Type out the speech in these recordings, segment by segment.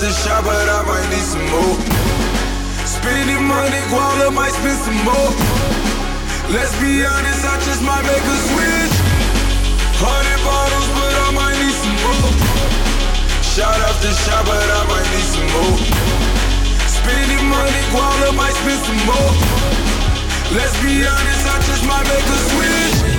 Shot after shot, but I might need some more. Spending money, Guala might spend some more. Let's be honest, I just might make a switch. Hundred bottles, but I might need some more. Shot after shot, but I might need some more. Spending money, Guala might spend some more. Let's be honest, I just might make a switch.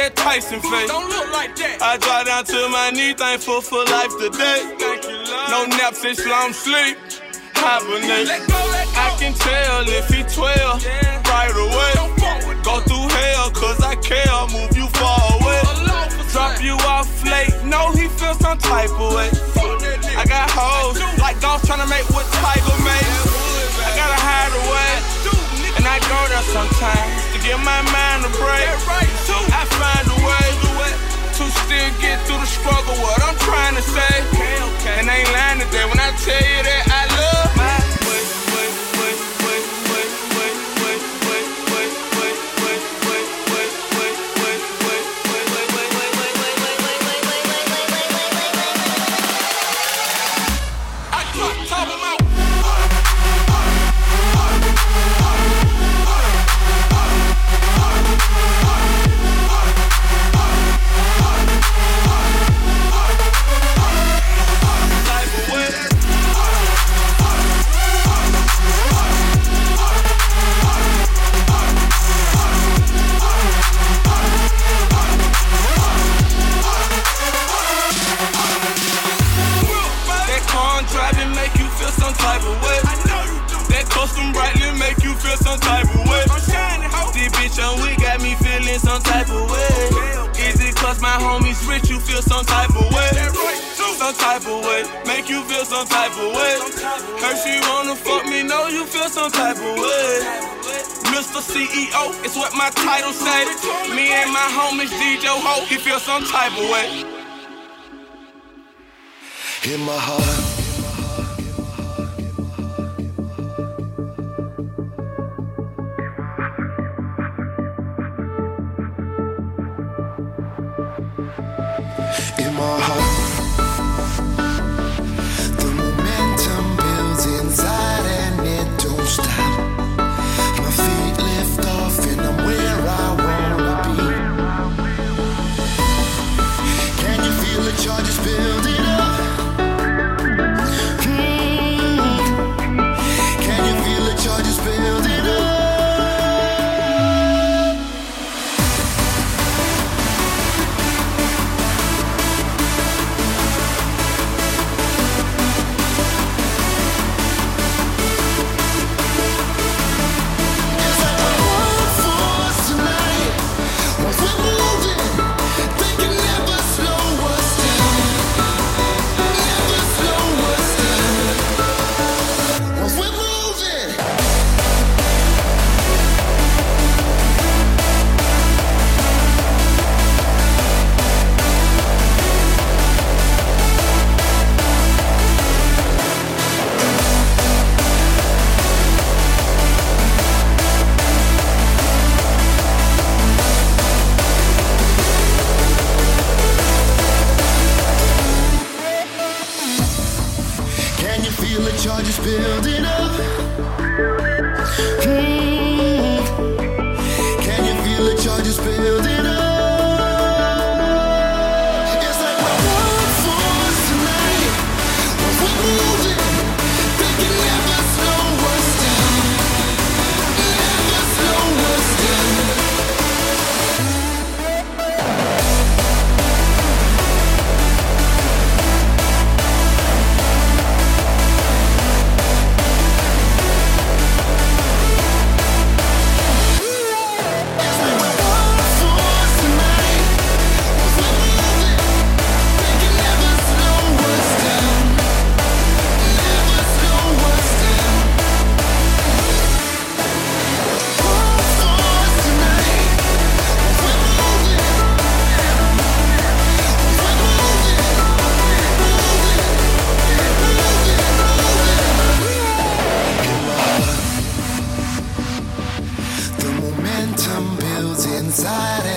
that Tyson face. Don't look like that. I drive down to my knee, thankful for life today. Thank you, Lord. No naps, it's long sleep. Hibernate. Let go, let go. I can tell if he 12 yeah. right away. Go through hell, cause I care. Move you far away. Drop you off late. No, he feels some type of way. I got hoes like golf trying to make what Tiger made. I gotta hide away. I go there sometimes to get my mind a break. Right too. I find a way to still get through the struggle. What I'm trying to say, okay, okay. and I ain't lying today when I tell you that I love. type of way. I know you do. That custom brightly make you feel some type of way. I'm shining, ho. This bitch on we got me feeling some type of way. Okay, okay. Is it cause my homies rich you feel some type of way? That right, too. Some type of way. Make you feel some type of way. Heard she wanna fuck me, know you feel some type of way. Mr. CEO, it's what my title say. Me and my homies DJ Ho, he feel some type of way. In my heart. my heart.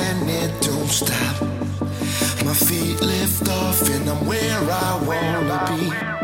and it don't stop. My feet lift off and I'm where I wanna be.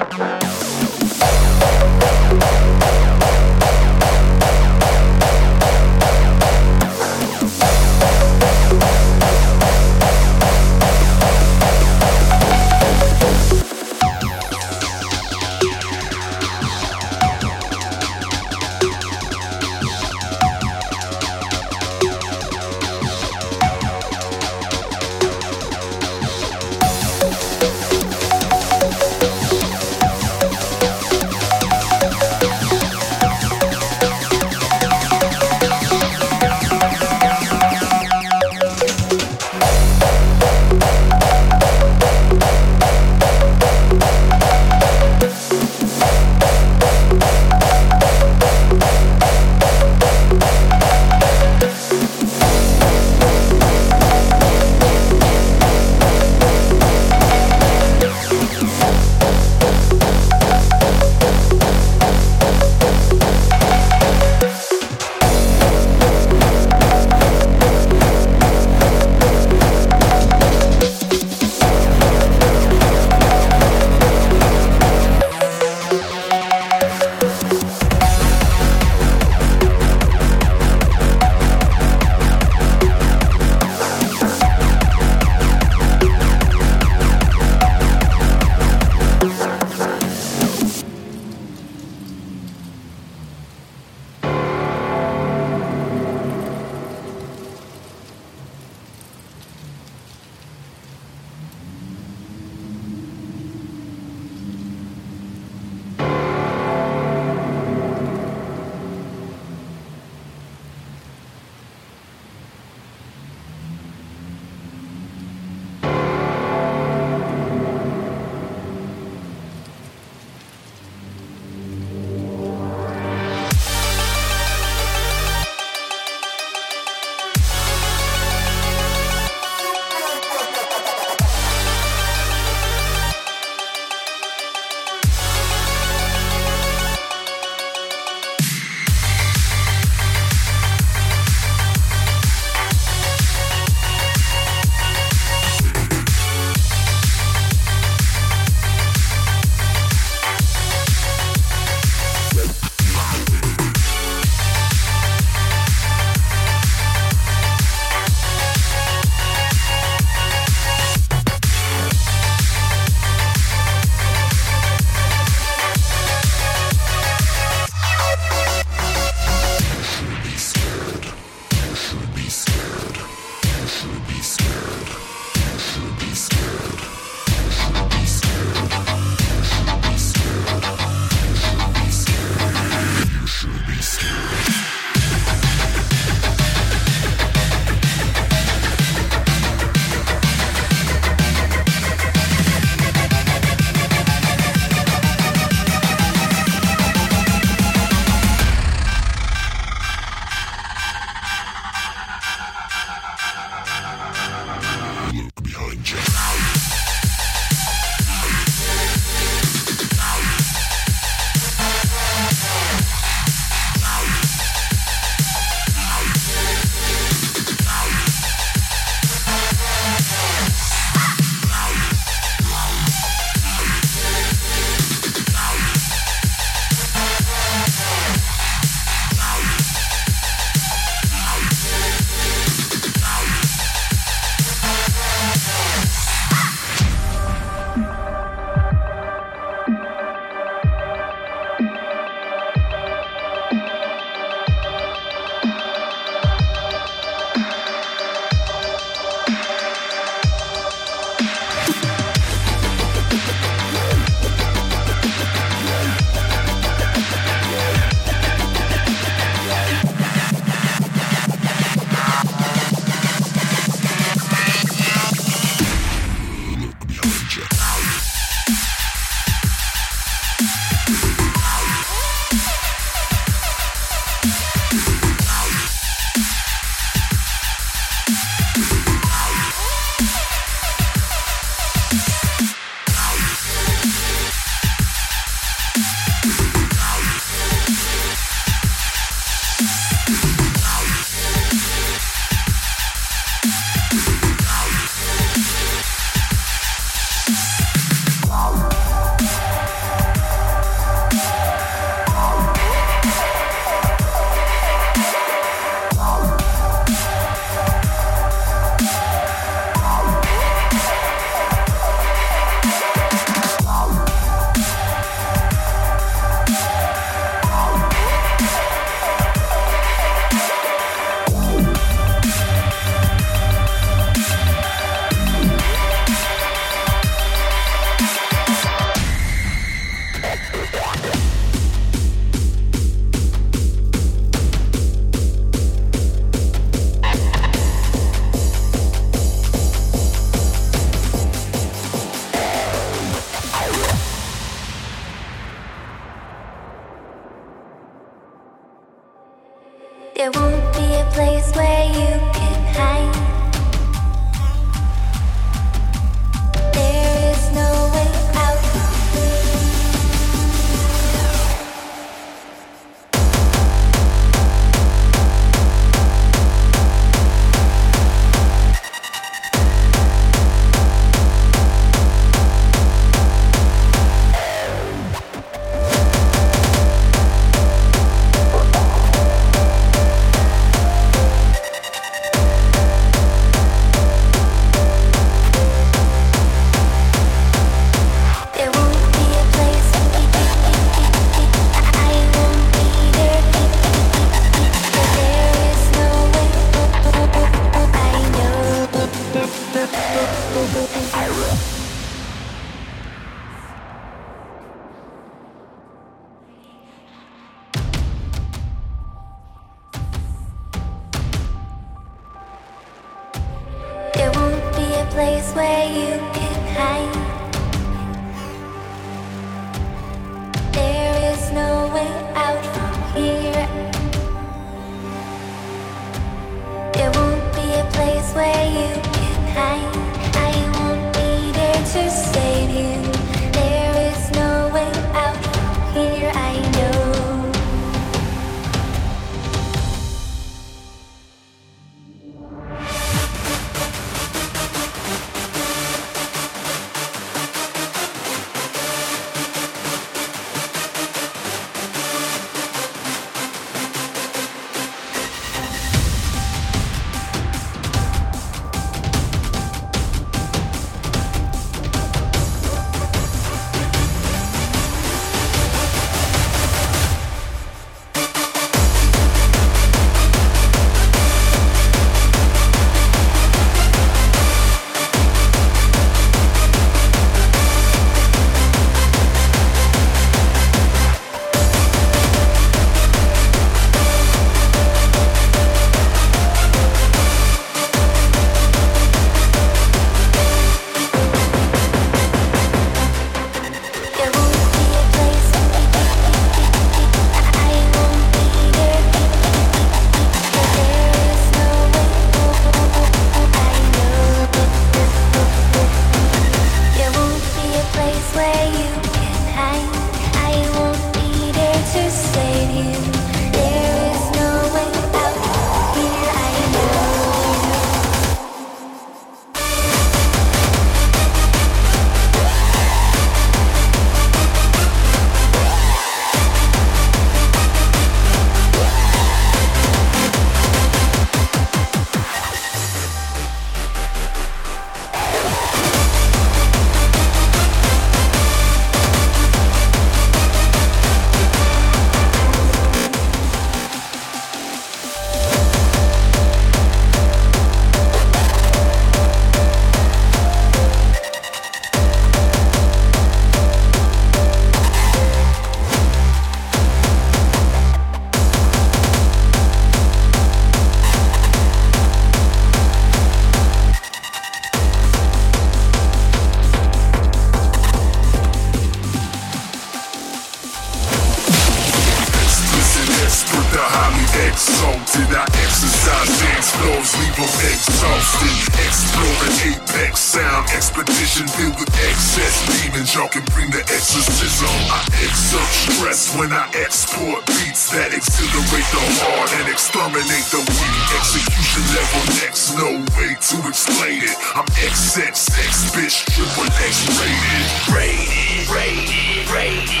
explain it. I'm XXX, bitch, triple X rated. Rated, rated, rated.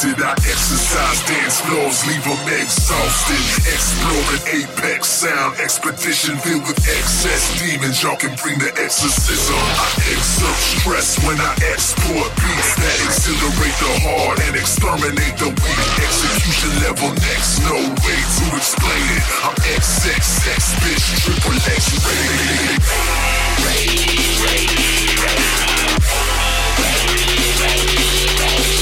Exalted. I exercise dance floors, leave them exhausted. Exploring apex sound, expedition filled with excess demons. Y'all can bring the exorcism. I exert stress when I export beats that exhilarate the heart and exterminate the weak. Execution level next, no way to explain it. I'm XXX, bitch, triple X rated. Triple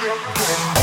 Thank you.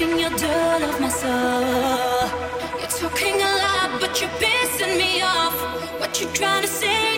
your dirt off my soul. You're talking a lot, but you're pissing me off. What you trying to say?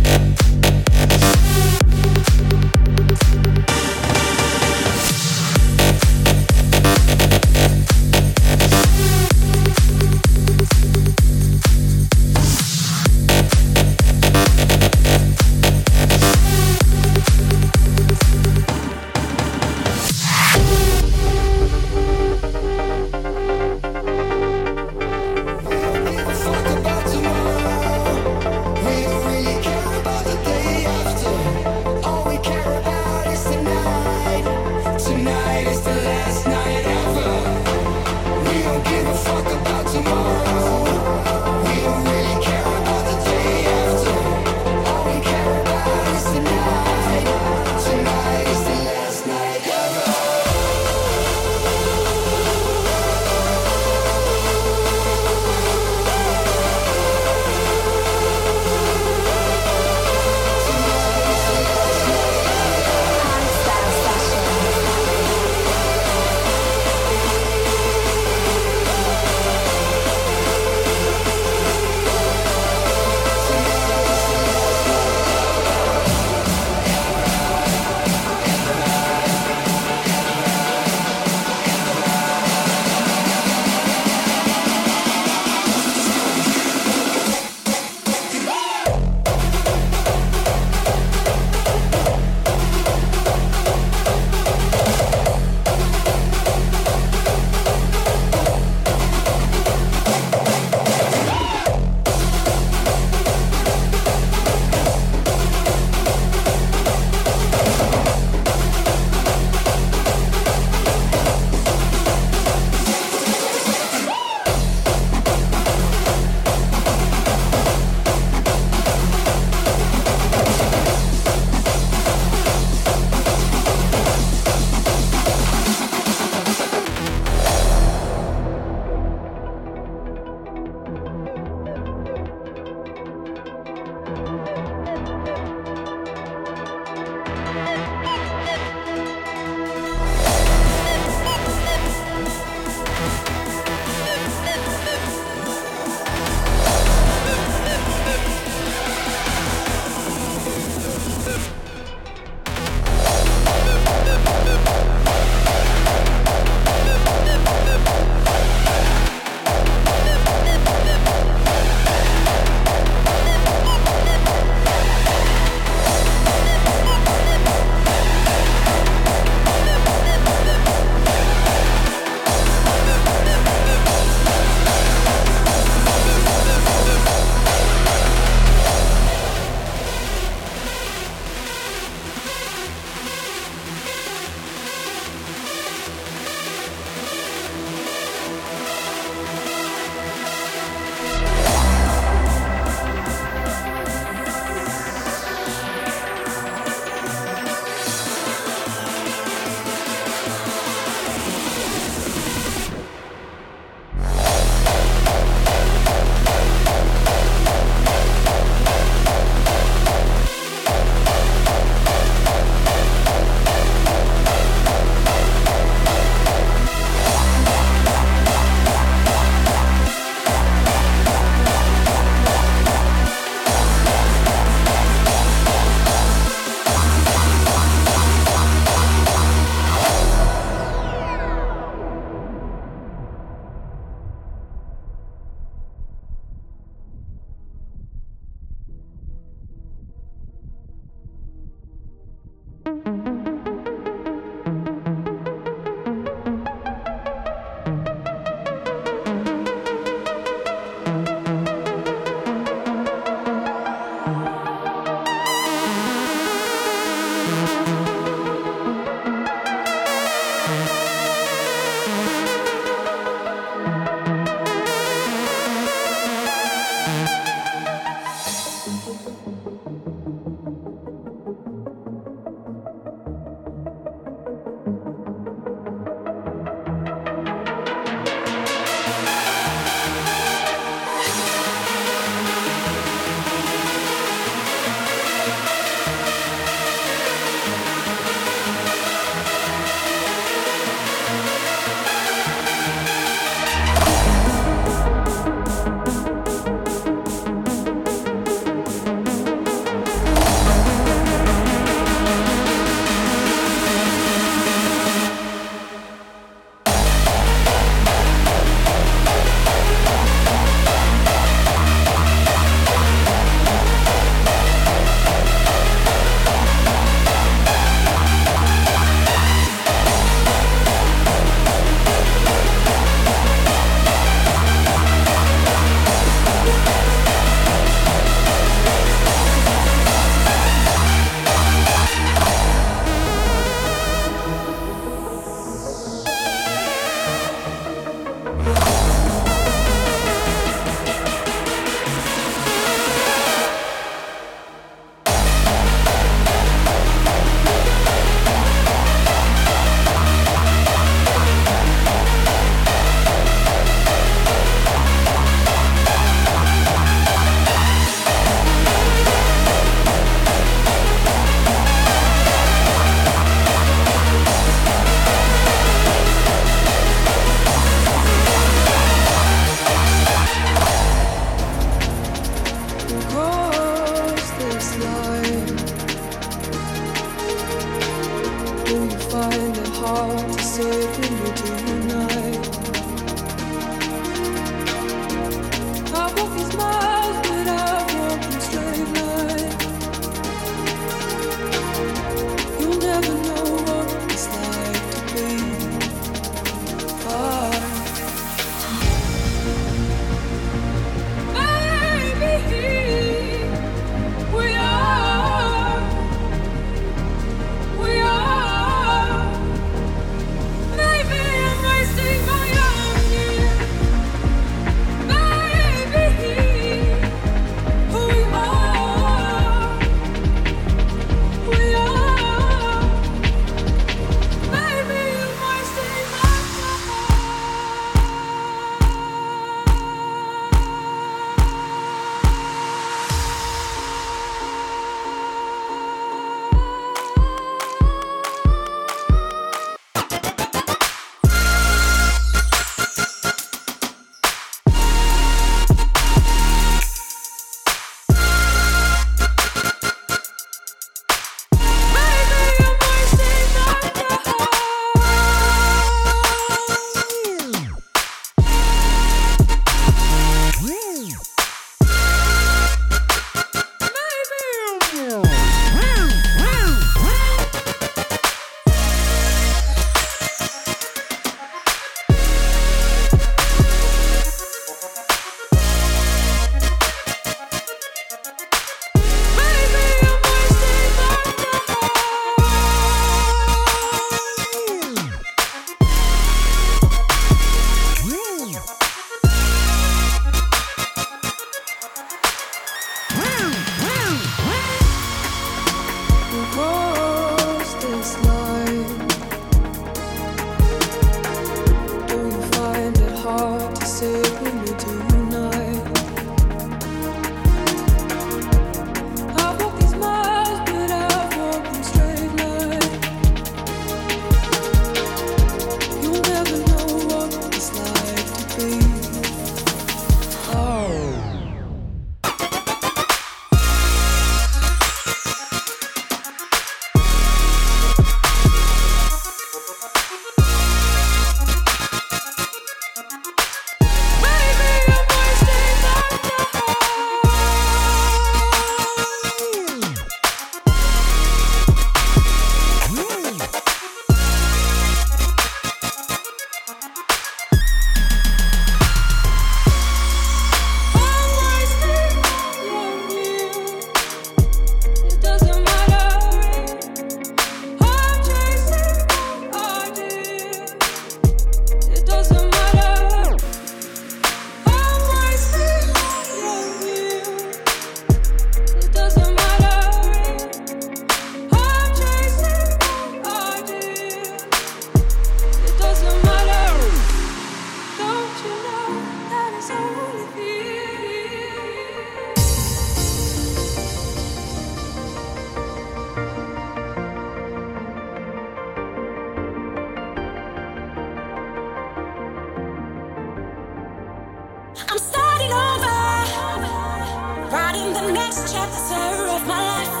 Take the wrongs and make it